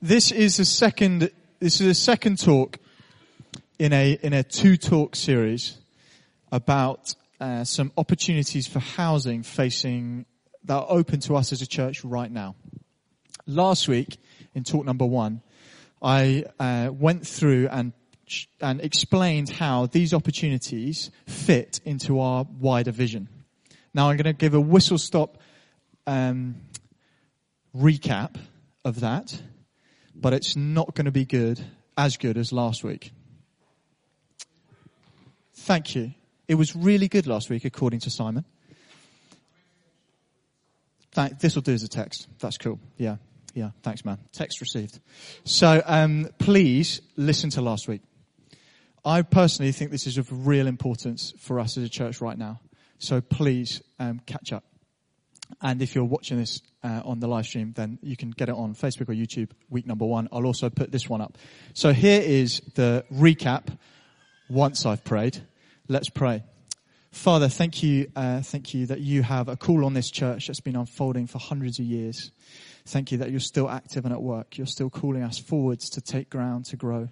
this is the second, this is the second talk in a, in a two talk series about uh, some opportunities for housing facing, that are open to us as a church right now. Last week, in talk number one, I uh, went through and and explained how these opportunities fit into our wider vision. Now I'm going to give a whistle stop um, recap of that, but it's not going to be good as good as last week. Thank you. It was really good last week, according to Simon. This will do as a text. That's cool. Yeah. Yeah. Thanks, man. Text received. So, um, please listen to last week. I personally think this is of real importance for us as a church right now. So please um, catch up. And if you're watching this uh, on the live stream, then you can get it on Facebook or YouTube, week number one. I'll also put this one up. So here is the recap once I've prayed. Let's pray. Father, thank you, uh, thank you that you have a call on this church that's been unfolding for hundreds of years. Thank you that you're still active and at work. You're still calling us forwards to take ground, to grow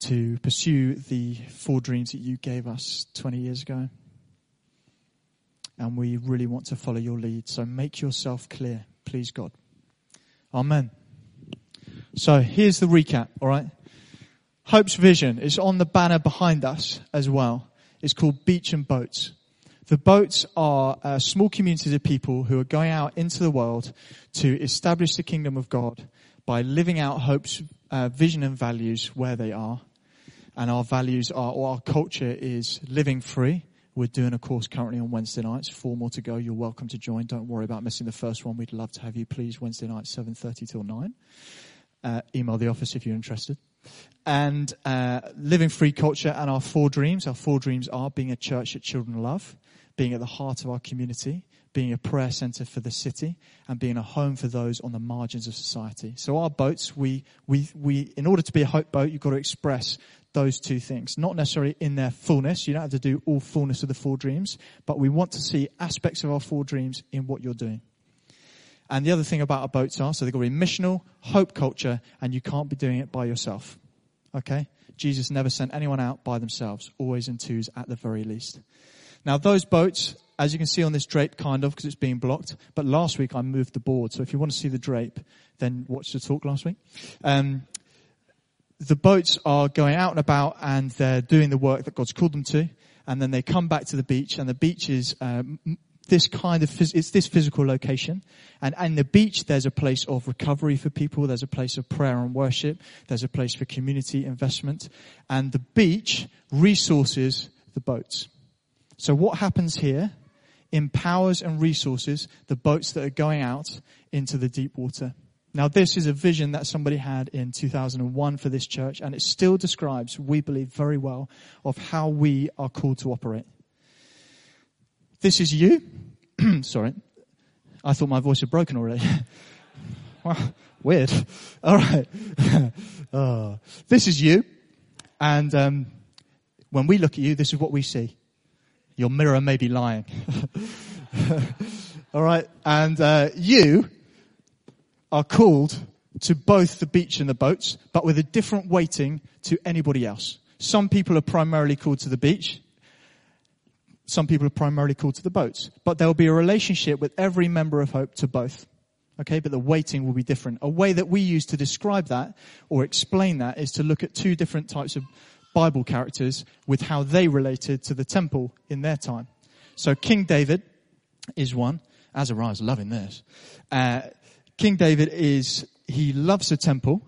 to pursue the four dreams that you gave us 20 years ago. And we really want to follow your lead. So make yourself clear, please, God. Amen. So here's the recap, alright? Hope's vision is on the banner behind us as well. It's called Beach and Boats. The boats are small communities of people who are going out into the world to establish the kingdom of God by living out Hope's uh, vision and values where they are. And our values are, or our culture is living free. We're doing a course currently on Wednesday nights. Four more to go. You're welcome to join. Don't worry about missing the first one. We'd love to have you. Please, Wednesday night, 7.30 till 9. Uh, email the office if you're interested. And uh, living free culture and our four dreams. Our four dreams are being a church that children love, being at the heart of our community, being a prayer center for the city and being a home for those on the margins of society. So our boats, we, we, we, in order to be a hope boat, you've got to express those two things. Not necessarily in their fullness. You don't have to do all fullness of the four dreams, but we want to see aspects of our four dreams in what you're doing. And the other thing about our boats are, so they've got to be missional, hope culture, and you can't be doing it by yourself. Okay? Jesus never sent anyone out by themselves, always in twos at the very least. Now those boats as you can see on this drape, kind of, because it's being blocked. But last week I moved the board, so if you want to see the drape, then watch the talk last week. Um, the boats are going out and about and they're doing the work that God's called them to, and then they come back to the beach, and the beach is um, this kind of phys- it's this physical location, and and the beach there's a place of recovery for people, there's a place of prayer and worship, there's a place for community investment, and the beach resources the boats. So what happens here empowers and resources the boats that are going out into the deep water. Now this is a vision that somebody had in 2001 for this church and it still describes, we believe very well, of how we are called to operate. This is you. Sorry. I thought my voice had broken already. weird. All right. oh. This is you. And um, when we look at you, this is what we see. Your mirror may be lying. All right. And uh, you are called to both the beach and the boats, but with a different weighting to anybody else. Some people are primarily called to the beach. Some people are primarily called to the boats. But there will be a relationship with every member of Hope to both. Okay, but the weighting will be different. A way that we use to describe that or explain that is to look at two different types of Bible characters with how they related to the temple in their time. So King David is one. Azariah's loving this. Uh, King David is, he loves the temple,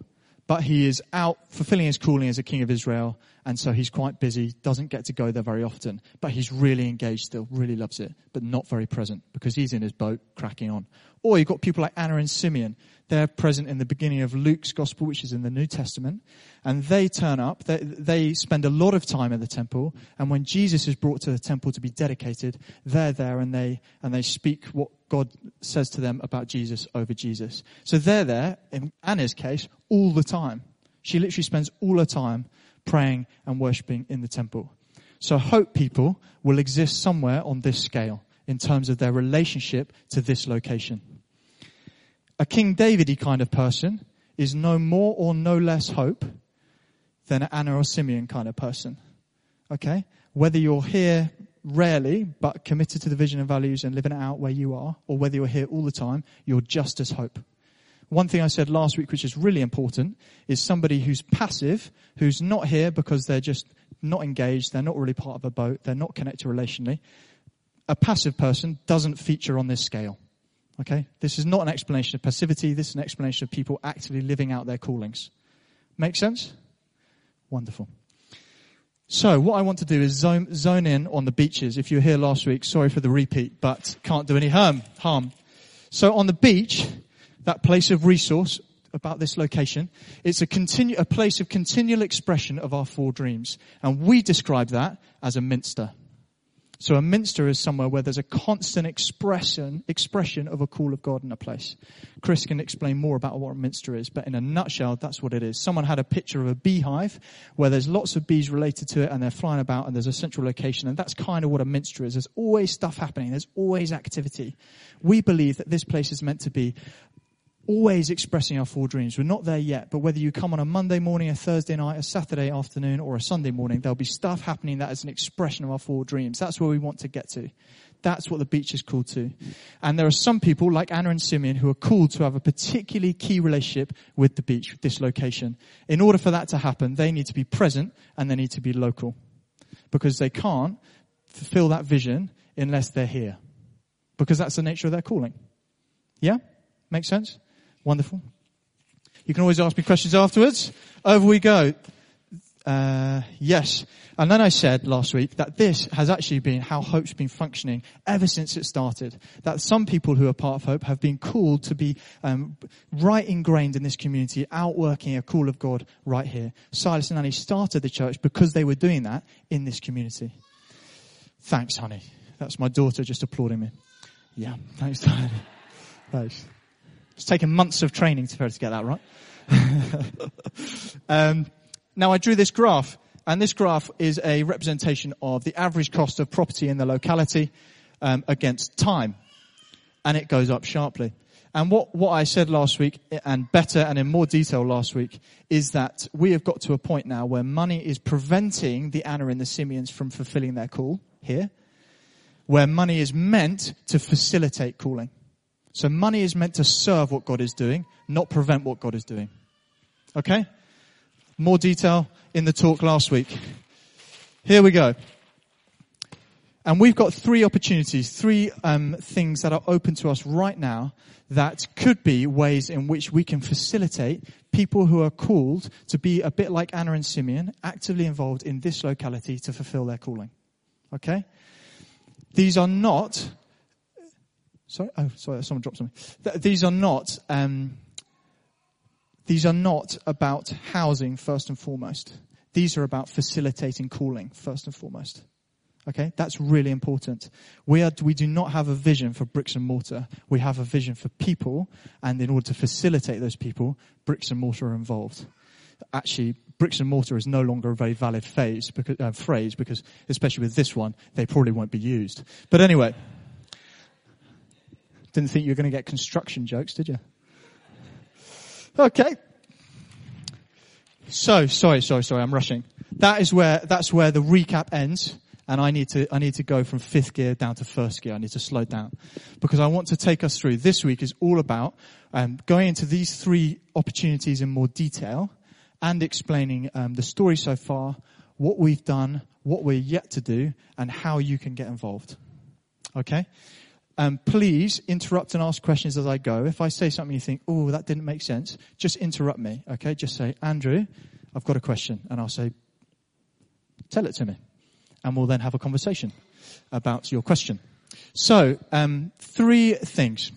but he is out fulfilling his calling as a king of Israel, and so he's quite busy, doesn't get to go there very often, but he's really engaged still, really loves it, but not very present because he's in his boat cracking on. Or you've got people like Anna and Simeon. They're present in the beginning of Luke's gospel, which is in the New Testament. And they turn up, they, they spend a lot of time at the temple. And when Jesus is brought to the temple to be dedicated, they're there and they, and they speak what God says to them about Jesus over Jesus. So they're there, in Anna's case, all the time. She literally spends all her time praying and worshipping in the temple. So hope people will exist somewhere on this scale in terms of their relationship to this location. A King Davidy kind of person is no more or no less hope than an Anna or Simeon kind of person. Okay? Whether you're here rarely, but committed to the vision and values and living it out where you are, or whether you're here all the time, you're just as hope. One thing I said last week, which is really important, is somebody who's passive, who's not here because they're just not engaged, they're not really part of a boat, they're not connected relationally. A passive person doesn't feature on this scale. Okay? This is not an explanation of passivity, this is an explanation of people actively living out their callings. Make sense? Wonderful. So what I want to do is zone, zone in on the beaches. If you were here last week, sorry for the repeat, but can't do any harm. harm. So on the beach, that place of resource about this location, it's a, continu- a place of continual expression of our four dreams. And we describe that as a minster. So a minster is somewhere where there's a constant expression, expression of a call of God in a place. Chris can explain more about what a minster is, but in a nutshell, that's what it is. Someone had a picture of a beehive where there's lots of bees related to it and they're flying about and there's a central location and that's kind of what a minster is. There's always stuff happening. There's always activity. We believe that this place is meant to be always expressing our four dreams. We're not there yet, but whether you come on a Monday morning, a Thursday night, a Saturday afternoon, or a Sunday morning, there'll be stuff happening that is an expression of our four dreams. That's where we want to get to. That's what the beach is called to. And there are some people, like Anna and Simeon, who are called to have a particularly key relationship with the beach, with this location. In order for that to happen, they need to be present and they need to be local. Because they can't fulfill that vision unless they're here. Because that's the nature of their calling. Yeah? Makes sense? Wonderful. You can always ask me questions afterwards. Over we go. Uh, yes. And then I said last week that this has actually been how Hope's been functioning ever since it started. That some people who are part of Hope have been called to be um, right ingrained in this community, outworking a call of God right here. Silas and Annie started the church because they were doing that in this community. Thanks, honey. That's my daughter just applauding me. Yeah, thanks, honey. Thanks. It's taken months of training to, to get that right. um, now I drew this graph, and this graph is a representation of the average cost of property in the locality um, against time, and it goes up sharply. And what, what I said last week, and better and in more detail last week, is that we have got to a point now where money is preventing the Anna and the Simeons from fulfilling their call here, where money is meant to facilitate calling. So money is meant to serve what God is doing, not prevent what God is doing. Okay? More detail in the talk last week. Here we go. And we've got three opportunities, three um, things that are open to us right now that could be ways in which we can facilitate people who are called to be a bit like Anna and Simeon, actively involved in this locality to fulfill their calling. Okay? These are not Sorry, oh, sorry, someone dropped something. These are not, um, these are not about housing first and foremost. These are about facilitating calling first and foremost. Okay, that's really important. We are, we do not have a vision for bricks and mortar. We have a vision for people, and in order to facilitate those people, bricks and mortar are involved. Actually, bricks and mortar is no longer a very valid phase because, uh, phrase because, especially with this one, they probably won't be used. But anyway. Didn't think you were going to get construction jokes, did you? Okay. So, sorry, sorry, sorry, I'm rushing. That is where, that's where the recap ends. And I need to, I need to go from fifth gear down to first gear. I need to slow down because I want to take us through. This week is all about um, going into these three opportunities in more detail and explaining um, the story so far, what we've done, what we're yet to do, and how you can get involved. Okay? Um, please interrupt and ask questions as I go. If I say something you think, oh, that didn't make sense, just interrupt me, okay? Just say, Andrew, I've got a question. And I'll say, tell it to me. And we'll then have a conversation about your question. So, um, three things.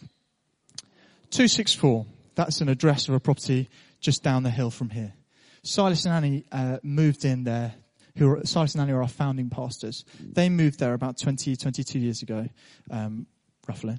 264, that's an address of a property just down the hill from here. Silas and Annie uh, moved in there who are, Silas and Annie are our founding pastors. They moved there about 20, 22 years ago. Um, roughly.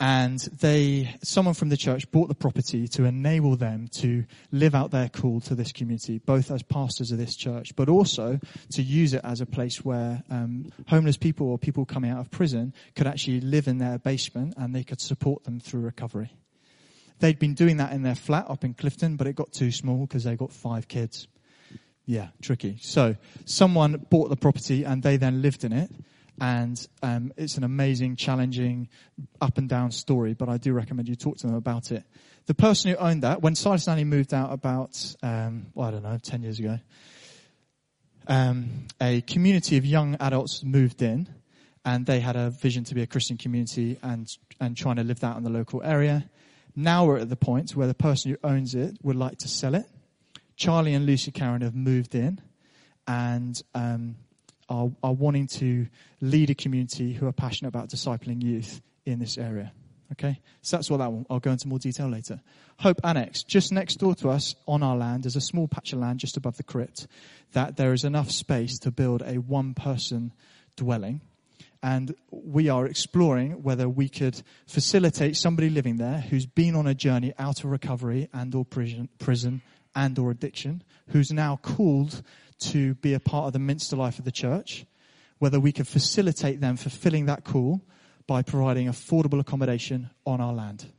And they, someone from the church bought the property to enable them to live out their call to this community, both as pastors of this church, but also to use it as a place where um, homeless people or people coming out of prison could actually live in their basement and they could support them through recovery. They'd been doing that in their flat up in Clifton, but it got too small because they got five kids. Yeah, tricky. So someone bought the property and they then lived in it. And um, it's an amazing, challenging, up and down story, but I do recommend you talk to them about it. The person who owned that, when Silas and Annie moved out about, um, well, I don't know, 10 years ago, um, a community of young adults moved in and they had a vision to be a Christian community and, and trying to live that in the local area. Now we're at the point where the person who owns it would like to sell it. Charlie and Lucy Karen have moved in and um, are, are wanting to lead a community who are passionate about discipling youth in this area. Okay, so that's what that one. I'll go into more detail later. Hope Annex, just next door to us on our land, is a small patch of land just above the crypt that there is enough space to build a one-person dwelling, and we are exploring whether we could facilitate somebody living there who's been on a journey out of recovery and/or prison, prison and/or addiction, who's now called to be a part of the Minster life of the church, whether we can facilitate them fulfilling that call by providing affordable accommodation on our land.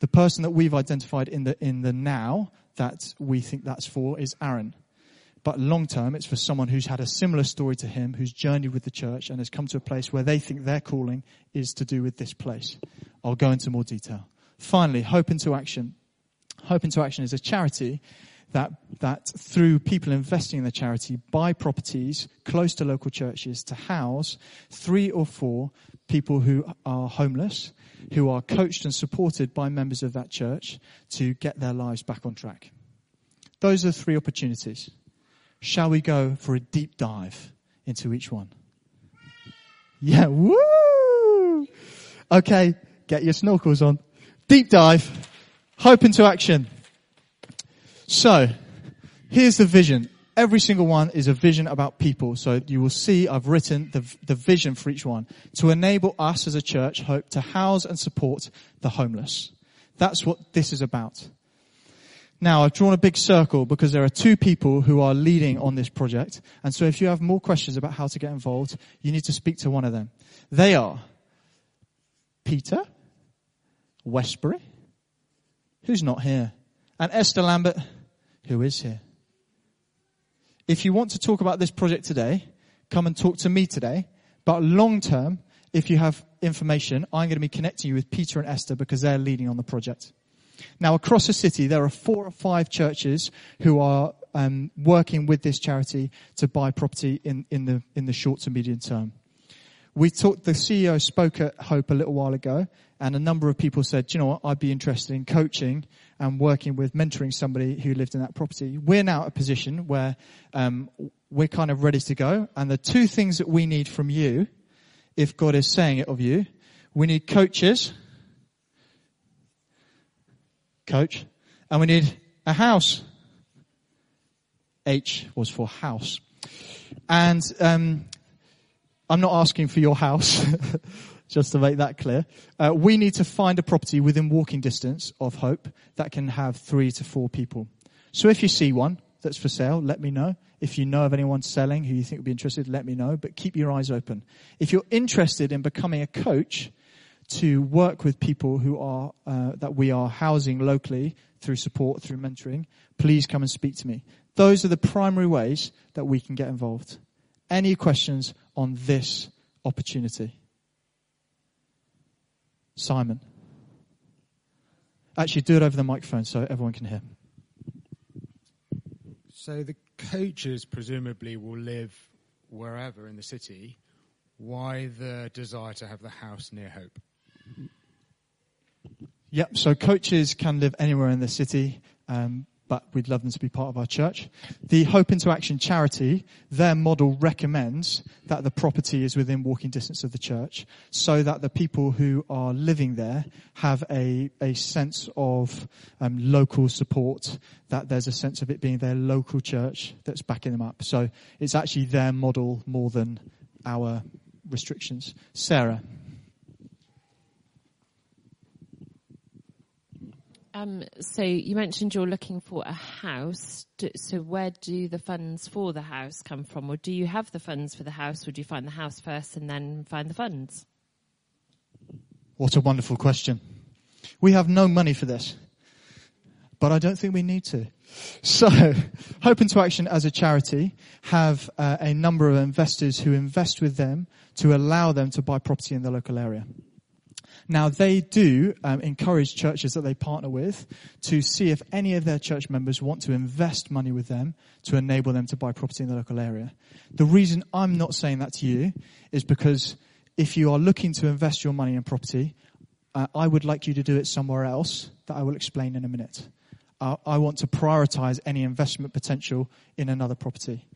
The person that we've identified in the, in the now that we think that's for is Aaron. But long term, it's for someone who's had a similar story to him, who's journeyed with the church and has come to a place where they think their calling is to do with this place. I'll go into more detail. Finally, Hope into Action. Hope into Action is a charity that, that through people investing in the charity buy properties close to local churches to house three or four people who are homeless, who are coached and supported by members of that church to get their lives back on track. Those are three opportunities. Shall we go for a deep dive into each one? Yeah, woo! Okay, get your snorkels on. Deep dive. Hope into action. So, here's the vision. Every single one is a vision about people. So you will see I've written the, the vision for each one to enable us as a church hope to house and support the homeless. That's what this is about. Now I've drawn a big circle because there are two people who are leading on this project. And so if you have more questions about how to get involved, you need to speak to one of them. They are Peter Westbury, who's not here, and Esther Lambert, who is here. If you want to talk about this project today, come and talk to me today. But long term, if you have information, I'm going to be connecting you with Peter and Esther because they're leading on the project. Now, across the city, there are four or five churches who are um, working with this charity to buy property in, in the in the short to medium term. We talked. The CEO spoke at Hope a little while ago, and a number of people said, "You know what? I'd be interested in coaching and working with mentoring somebody who lived in that property. We're now at a position where um, we're kind of ready to go. And the two things that we need from you, if God is saying it of you, we need coaches, coach, and we need a house. H was for house. And um, I'm not asking for your house. just to make that clear. Uh, we need to find a property within walking distance of Hope that can have three to four people. So if you see one that's for sale, let me know. If you know of anyone selling who you think would be interested, let me know. But keep your eyes open. If you're interested in becoming a coach to work with people who are uh, that we are housing locally through support, through mentoring, please come and speak to me. Those are the primary ways that we can get involved. Any questions on this opportunity? Simon. Actually, do it over the microphone so everyone can hear. So the coaches presumably will live wherever in the city. Why the desire to have the house near Hope? Yep. So coaches can live anywhere in the city. Um, but we'd love them to be part of our church. The Hope into Action charity, their model recommends that the property is within walking distance of the church so that the people who are living there have a, a sense of um, local support, that there's a sense of it being their local church that's backing them up. So it's actually their model more than our restrictions. Sarah. Um, so you mentioned you're looking for a house. So where do the funds for the house come from, or do you have the funds for the house? Or do you find the house first and then find the funds? What a wonderful question. We have no money for this, but I don't think we need to. So, Hope into Action as a charity have uh, a number of investors who invest with them to allow them to buy property in the local area. Now they do um, encourage churches that they partner with to see if any of their church members want to invest money with them to enable them to buy property in the local area. The reason I'm not saying that to you is because if you are looking to invest your money in property, uh, I would like you to do it somewhere else that I will explain in a minute. Uh, I want to prioritize any investment potential in another property.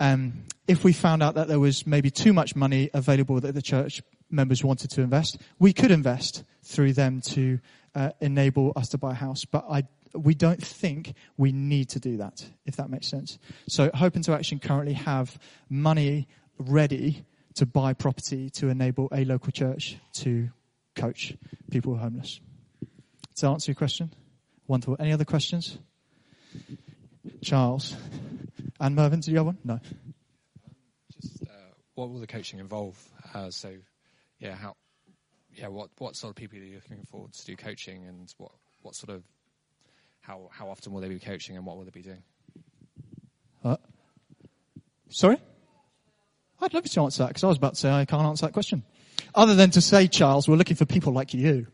Um, if we found out that there was maybe too much money available that the church members wanted to invest, we could invest through them to uh, enable us to buy a house. But I, we don't think we need to do that, if that makes sense. So Hope into Action currently have money ready to buy property to enable a local church to coach people who are homeless. That answer your question? Wonderful. Any other questions? Charles. And Mervyn, do you have one? No. Just uh, what will the coaching involve? Uh, so yeah, how, yeah, what, what sort of people are you looking for to do coaching and what, what sort of, how, how often will they be coaching and what will they be doing? Uh, sorry? I'd love you to answer that because I was about to say I can't answer that question. Other than to say, Charles, we're looking for people like you.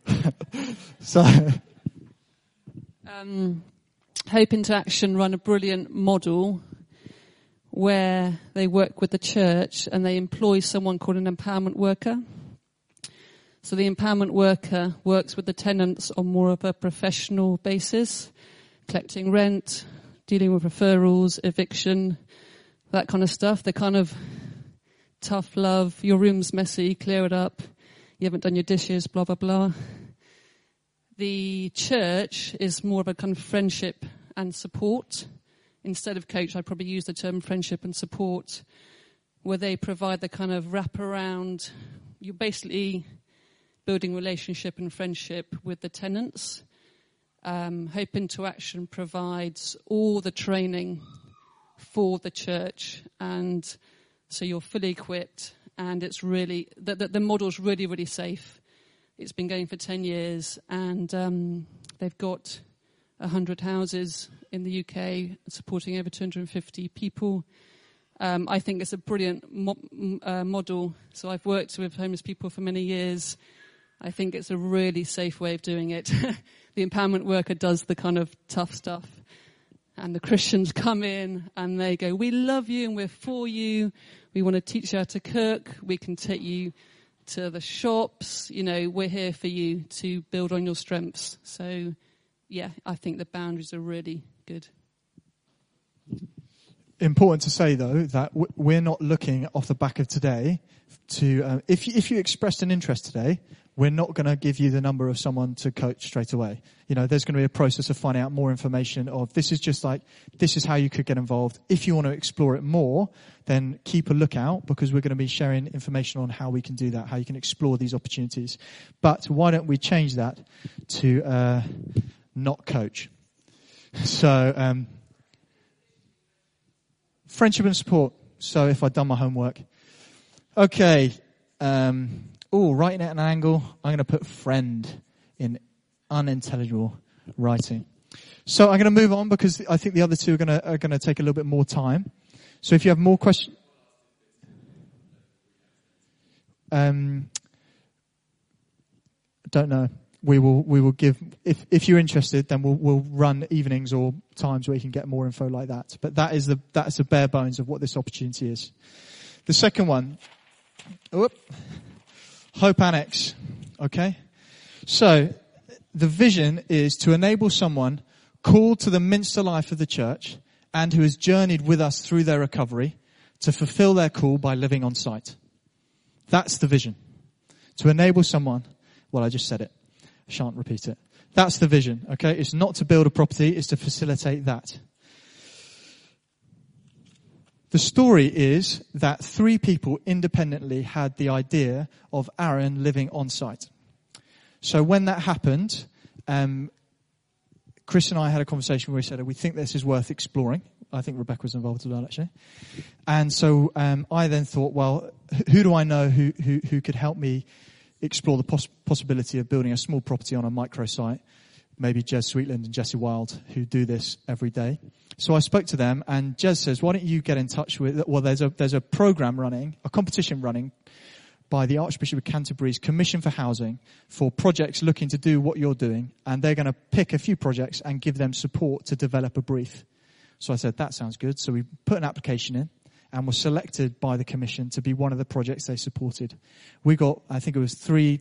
so. Um, Hope into Action run a brilliant model where they work with the church and they employ someone called an empowerment worker. So the empowerment worker works with the tenants on more of a professional basis, collecting rent, dealing with referrals, eviction, that kind of stuff. They're kind of tough love, your room's messy, clear it up, you haven't done your dishes, blah, blah, blah. The church is more of a kind of friendship and support. Instead of coach, I'd probably use the term friendship and support, where they provide the kind of wraparound. You're basically building relationship and friendship with the tenants. Um, Hope into Action provides all the training for the church, and so you're fully equipped. And it's really the, the, the model's really really safe. It's been going for ten years, and um, they've got hundred houses in the UK supporting over 250 people. Um, I think it's a brilliant mo- uh, model. So I've worked with homeless people for many years I think it's a really safe way of doing it. the empowerment worker does the kind of tough stuff. And the Christians come in and they go, we love you and we're for you. We want to teach you how to cook. We can take you to the shops. You know, we're here for you to build on your strengths. So yeah, I think the boundaries are really good. Important to say though that we're not looking off the back of today to, uh, if, if you expressed an interest today, we're not going to give you the number of someone to coach straight away. You know, there's going to be a process of finding out more information of this is just like, this is how you could get involved. If you want to explore it more, then keep a lookout because we're going to be sharing information on how we can do that, how you can explore these opportunities. But why don't we change that to, uh, not coach? So, um, friendship and support. So if I'd done my homework. Okay. Um, oh, writing at an angle, I'm going to put friend in unintelligible writing. So I'm going to move on because I think the other two are going to, are going to take a little bit more time. So if you have more questions, um, don't know. We will, we will give, if, if you're interested, then we'll, we'll run evenings or times where you can get more info like that. But that is the, that is the bare bones of what this opportunity is. The second one, whoop, Hope Annex. Okay? So, the vision is to enable someone called to the Minster life of the church and who has journeyed with us through their recovery to fulfill their call by living on site. That's the vision. To enable someone, well, I just said it. I shan't repeat it. That's the vision, okay? It's not to build a property, it's to facilitate that. The story is that three people independently had the idea of Aaron living on site. So when that happened, um, Chris and I had a conversation where we said, we think this is worth exploring. I think Rebecca was involved as well, actually. And so um, I then thought, well, who do I know who, who, who could help me explore the poss- possibility of building a small property on a microsite. Maybe Jez Sweetland and Jesse Wild, who do this every day. So I spoke to them, and Jez says, "Why don't you get in touch with? Well, there's a there's a program running, a competition running by the Archbishop of Canterbury's Commission for Housing for projects looking to do what you're doing, and they're going to pick a few projects and give them support to develop a brief. So I said, that sounds good. So we put an application in and were selected by the Commission to be one of the projects they supported. We got, I think it was three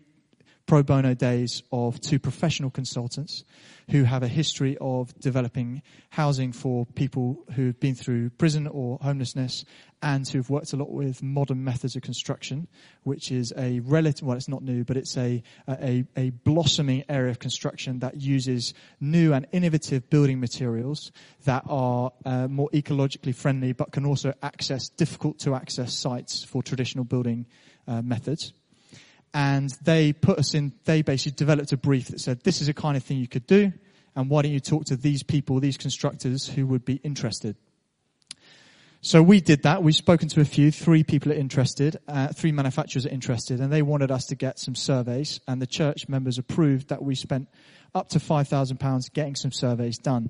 pro bono days of two professional consultants who have a history of developing housing for people who've been through prison or homelessness and who've worked a lot with modern methods of construction, which is a relative, well, it's not new, but it's a, a, a blossoming area of construction that uses new and innovative building materials that are uh, more ecologically friendly, but can also access difficult to access sites for traditional building uh, methods and they put us in, they basically developed a brief that said, this is a kind of thing you could do, and why don't you talk to these people, these constructors who would be interested. So we did that. We've spoken to a few. Three people are interested. Uh, three manufacturers are interested, and they wanted us to get some surveys. And the church members approved that we spent up to five thousand pounds getting some surveys done.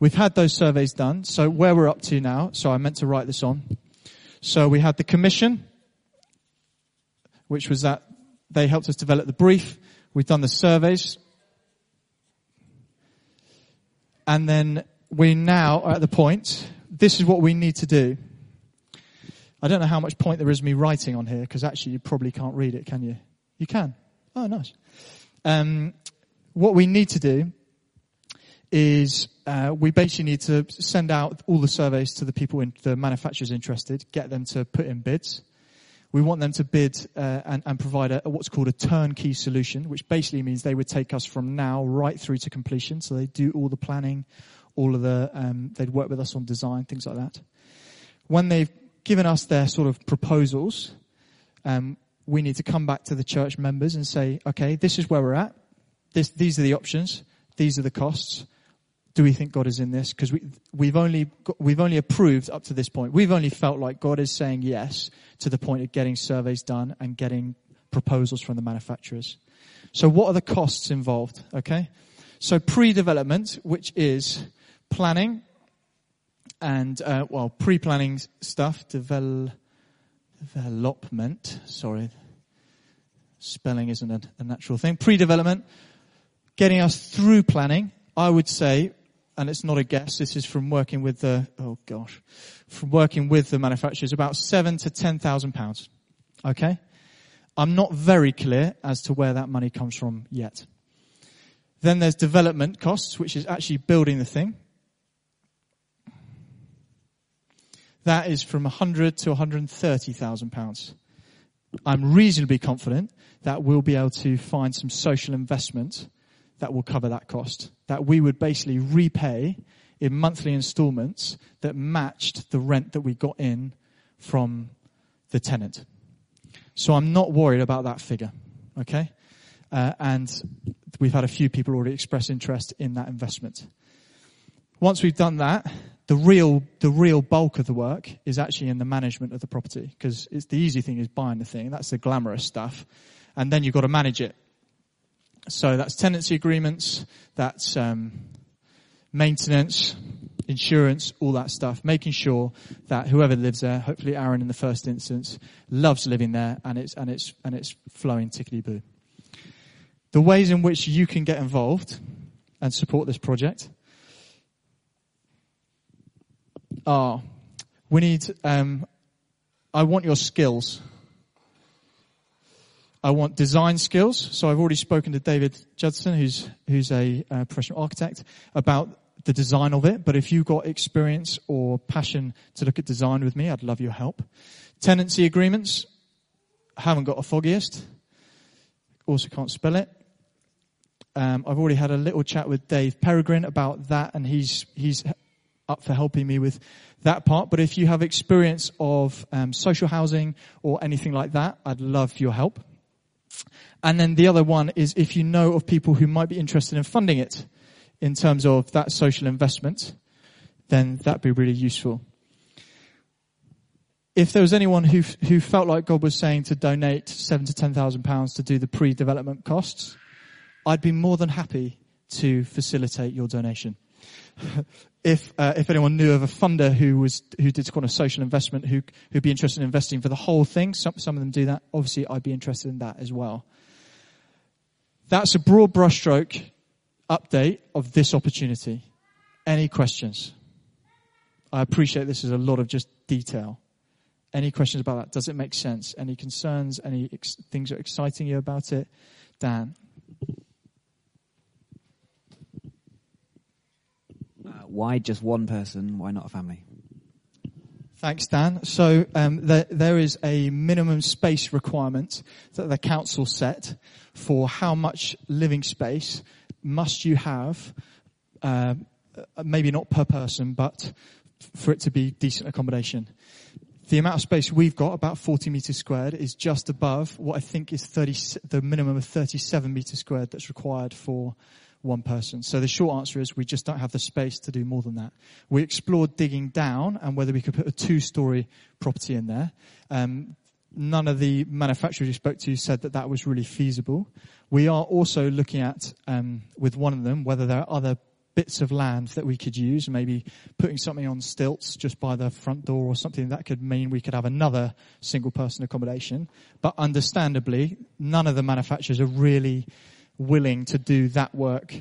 We've had those surveys done. So where we're up to now. So I meant to write this on. So we had the commission, which was that they helped us develop the brief. We've done the surveys. And then we now are at the point, this is what we need to do. I don't know how much point there is me writing on here, because actually you probably can't read it, can you? You can. Oh, nice. Um, what we need to do is uh, we basically need to send out all the surveys to the people, in, the manufacturers interested, get them to put in bids. We want them to bid uh, and, and, provide a, what's called a turnkey solution, which basically means they would take us from now right through to completion. So they do all the planning, all of the, um, they'd work with us on design, things like that. When they've given us their sort of proposals, um, we need to come back to the church members and say, okay, this is where we're at. This, these are the options. These are the costs. Do we think God is in this? Because we, we've only, we've only approved up to this point. We've only felt like God is saying yes to the point of getting surveys done and getting proposals from the manufacturers. So what are the costs involved? Okay. So pre-development, which is planning and, uh, well, pre-planning stuff, devel- development, sorry, spelling isn't a, a natural thing. Pre-development, getting us through planning, I would say, and it's not a guess, this is from working with the, oh gosh, from working with the manufacturers, about seven to ten thousand pounds. Okay? I'm not very clear as to where that money comes from yet. Then there's development costs, which is actually building the thing. That is from 100 to 130,000 pounds. I'm reasonably confident that we'll be able to find some social investment that will cover that cost. That we would basically repay in monthly installments that matched the rent that we got in from the tenant. So I'm not worried about that figure. Okay? Uh, and we've had a few people already express interest in that investment. Once we've done that, the real, the real bulk of the work is actually in the management of the property because it's the easy thing is buying the thing. That's the glamorous stuff. And then you've got to manage it. So that's tenancy agreements, that's um, maintenance, insurance, all that stuff, making sure that whoever lives there, hopefully Aaron in the first instance, loves living there and it's, and it's, and it's flowing tickety boo. The ways in which you can get involved and support this project are, we need, um, I want your skills. I want design skills. So I've already spoken to David Judson, who's, who's a uh, professional architect, about the design of it. But if you've got experience or passion to look at design with me, I'd love your help. Tenancy agreements. Haven't got a foggiest. Also can't spell it. Um, I've already had a little chat with Dave Peregrine about that, and he's he's up for helping me with that part. But if you have experience of um, social housing or anything like that, I'd love your help. And then the other one is if you know of people who might be interested in funding it in terms of that social investment, then that'd be really useful. if there was anyone who who felt like God was saying to donate seven to ten thousand pounds to do the pre-development costs, I'd be more than happy to facilitate your donation. If uh, if anyone knew of a funder who was who did kind of social investment who who'd be interested in investing for the whole thing, some some of them do that. Obviously, I'd be interested in that as well. That's a broad brushstroke update of this opportunity. Any questions? I appreciate this is a lot of just detail. Any questions about that? Does it make sense? Any concerns? Any ex- things that are exciting you about it? Dan? Why just one person? Why not a family? Thanks, Dan. So um, there, there is a minimum space requirement that the council set for how much living space must you have, uh, maybe not per person, but for it to be decent accommodation. The amount of space we've got, about 40 meters squared, is just above what I think is 30, the minimum of 37 meters squared that's required for one person. So the short answer is we just don't have the space to do more than that. We explored digging down and whether we could put a two-story property in there. Um, none of the manufacturers we spoke to said that that was really feasible. We are also looking at, um, with one of them, whether there are other bits of land that we could use, maybe putting something on stilts just by the front door or something that could mean we could have another single person accommodation. But understandably, none of the manufacturers are really willing to do that work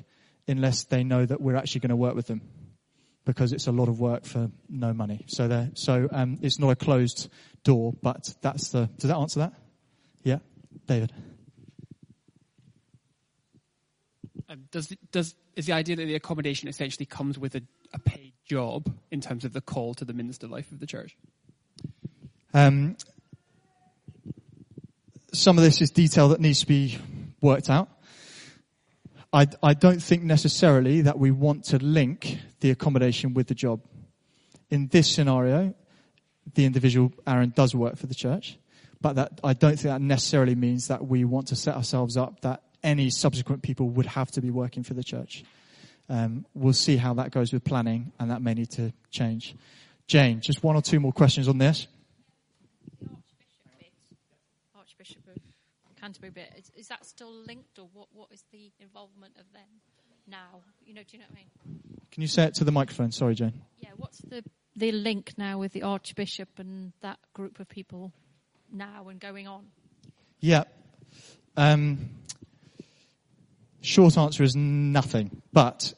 unless they know that we're actually going to work with them because it's a lot of work for no money. So so um, it's not a closed door, but that's the. Does that answer that? Yeah, David. Um, does does is the idea that the accommodation essentially comes with a, a, paid job in terms of the call to the Minster life of the church? Um, some of this is detail that needs to be worked out. I, I don't think necessarily that we want to link the accommodation with the job. In this scenario, the individual Aaron does work for the church, but that I don't think that necessarily means that we want to set ourselves up that any subsequent people would have to be working for the church. Um, we'll see how that goes with planning, and that may need to change. Jane, just one or two more questions on this. Archbishop of Canterbury bit, is, is, that still linked, or what, what is the involvement of them now? You know, do you know what I mean? Can you say it to the microphone? Sorry, Jane. Yeah, what's the the link now with the Archbishop and that group of people now and going on? Yeah. Um, Short answer is nothing, but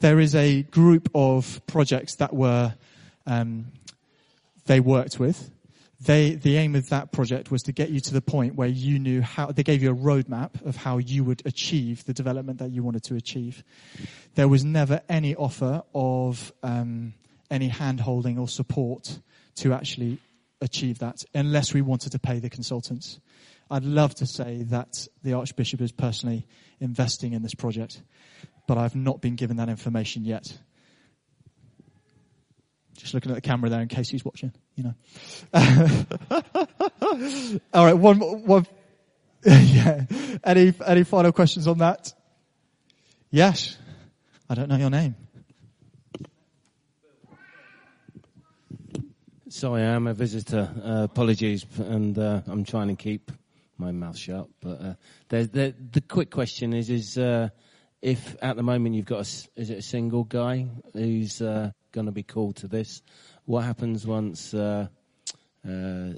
there is a group of projects that were um, they worked with. They, the aim of that project was to get you to the point where you knew how, they gave you a roadmap of how you would achieve the development that you wanted to achieve. There was never any offer of um, any hand holding or support to actually achieve that unless we wanted to pay the consultants. I'd love to say that the Archbishop is personally investing in this project, but I've not been given that information yet. Just looking at the camera there in case he's watching, you know. All right, one, one, yeah. Any, any final questions on that? Yes. I don't know your name. Sorry, I'm a visitor. Uh, apologies, and uh, I'm trying to keep my mouth shut. But uh, the, the, the quick question is: is uh, if at the moment you've got a, is it a single guy who's uh, going to be called to this? What happens once uh, uh,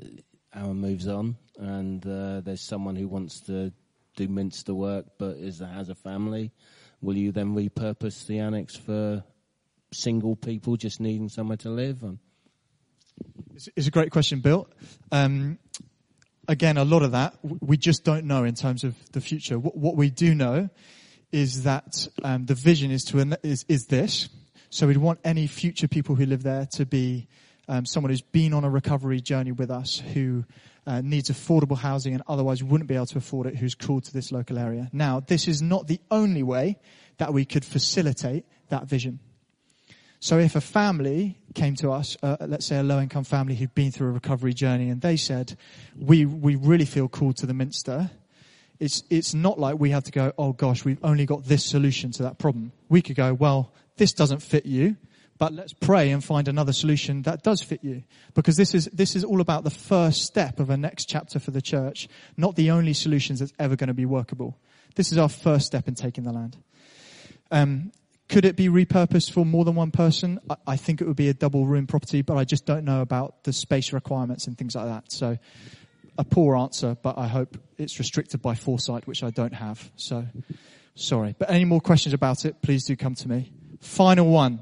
moves on and uh, there's someone who wants to do Minster work but is has a family? Will you then repurpose the annex for single people just needing somewhere to live? It's a great question, Bill. Um, again, a lot of that we just don't know in terms of the future. What, what we do know is that um, the vision is to is, is this. So we'd want any future people who live there to be um, someone who's been on a recovery journey with us, who uh, needs affordable housing and otherwise wouldn't be able to afford it, who's called to this local area. Now, this is not the only way that we could facilitate that vision. So if a family came to us, uh, let's say a low income family who'd been through a recovery journey and they said, we, we really feel called to the Minster. It's, it's not like we have to go, oh gosh, we've only got this solution to that problem. We could go, well, this doesn't fit you, But let's pray and find another solution that does fit you. Because this is, this is all about the first step of a next chapter for the church, not the only solutions that's ever going to be workable. This is our first step in taking the land. Um, could it be repurposed for more than one person? I, I think it would be a double room property, but I just don't know about the space requirements and things like that. So a poor answer, but I hope it's restricted by foresight, which I don't have. So sorry. But any more questions about it, please do come to me. Final one.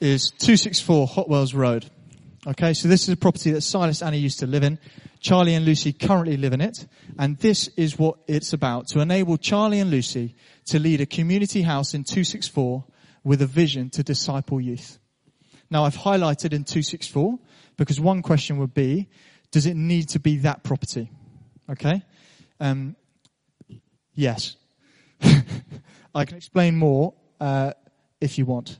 is 264 Hotwells Road. Okay, so this is a property that Silas Annie used to live in. Charlie and Lucy currently live in it. And this is what it's about. To enable Charlie and Lucy to lead a community house in 264 with a vision to disciple youth. Now I've highlighted in 264 because one question would be, does it need to be that property? Okay? Um, yes. I can explain more uh, if you want.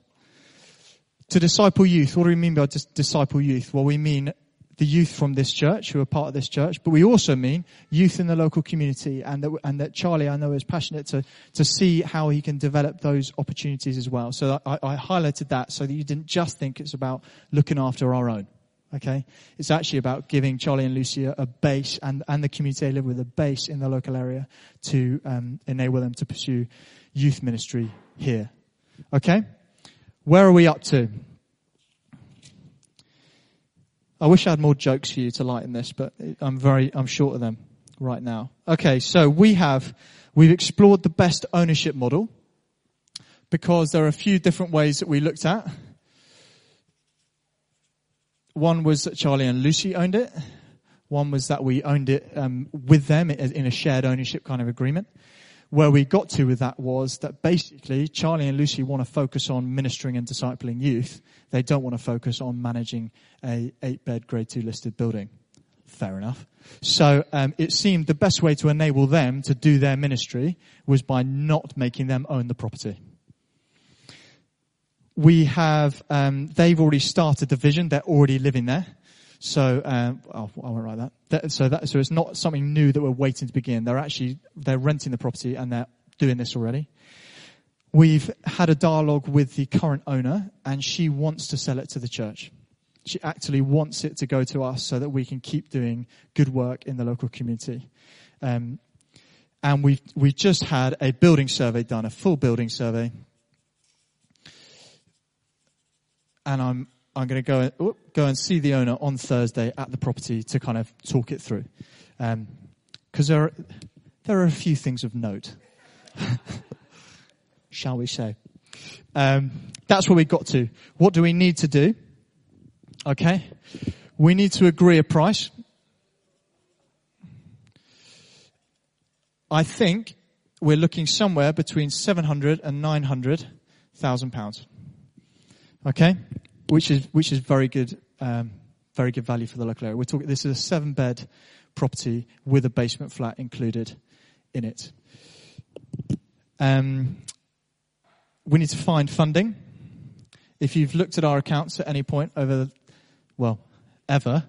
To disciple youth, what do we mean by dis- disciple youth? Well, we mean the youth from this church who are part of this church, but we also mean youth in the local community and that, and that Charlie, I know, is passionate to, to see how he can develop those opportunities as well. So I, I highlighted that so that you didn't just think it's about looking after our own. Okay? It's actually about giving Charlie and Lucia a base and, and the community they live with a base in the local area to um, enable them to pursue youth ministry here. Okay? Where are we up to? I wish I had more jokes for you to lighten this, but I'm very, I'm short of them right now. Okay, so we have, we've explored the best ownership model because there are a few different ways that we looked at. One was that Charlie and Lucy owned it. One was that we owned it um, with them in a shared ownership kind of agreement where we got to with that was that basically Charlie and Lucy want to focus on ministering and discipling youth. They don't want to focus on managing a eight bed grade two listed building. Fair enough. So um, it seemed the best way to enable them to do their ministry was by not making them own the property. We have, um, they've already started the vision. They're already living there. So, um, oh, I won't write that. that. So that, so it's not something new that we're waiting to begin. They're actually, they're renting the property and they're doing this already. We've had a dialogue with the current owner and she wants to sell it to the church. She actually wants it to go to us so that we can keep doing good work in the local community. Um, and we've, we just had a building survey done, a full building survey. And I'm I'm going to go and, go and see the owner on Thursday at the property to kind of talk it through. Because um, there, are, there are a few things of note, shall we say. Um, that's where we got to. What do we need to do? Okay. We need to agree a price. I think we're looking somewhere between 700 and 900,000 pounds. Okay? Which is which is very good, um, very good value for the local area. We're talking. This is a seven bed property with a basement flat included in it. Um, we need to find funding. If you've looked at our accounts at any point over, the, well, ever,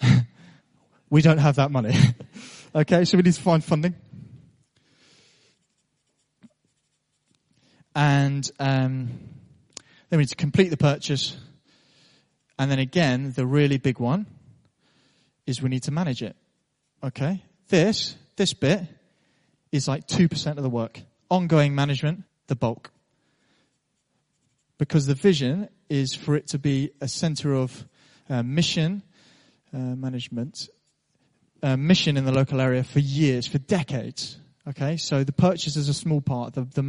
we don't have that money. okay, so we need to find funding. And um, then we need to complete the purchase. And then again, the really big one is we need to manage it. Okay? This, this bit is like 2% of the work. Ongoing management, the bulk. Because the vision is for it to be a center of uh, mission uh, management, uh, mission in the local area for years, for decades. Okay, so the purchase is a small part. The, the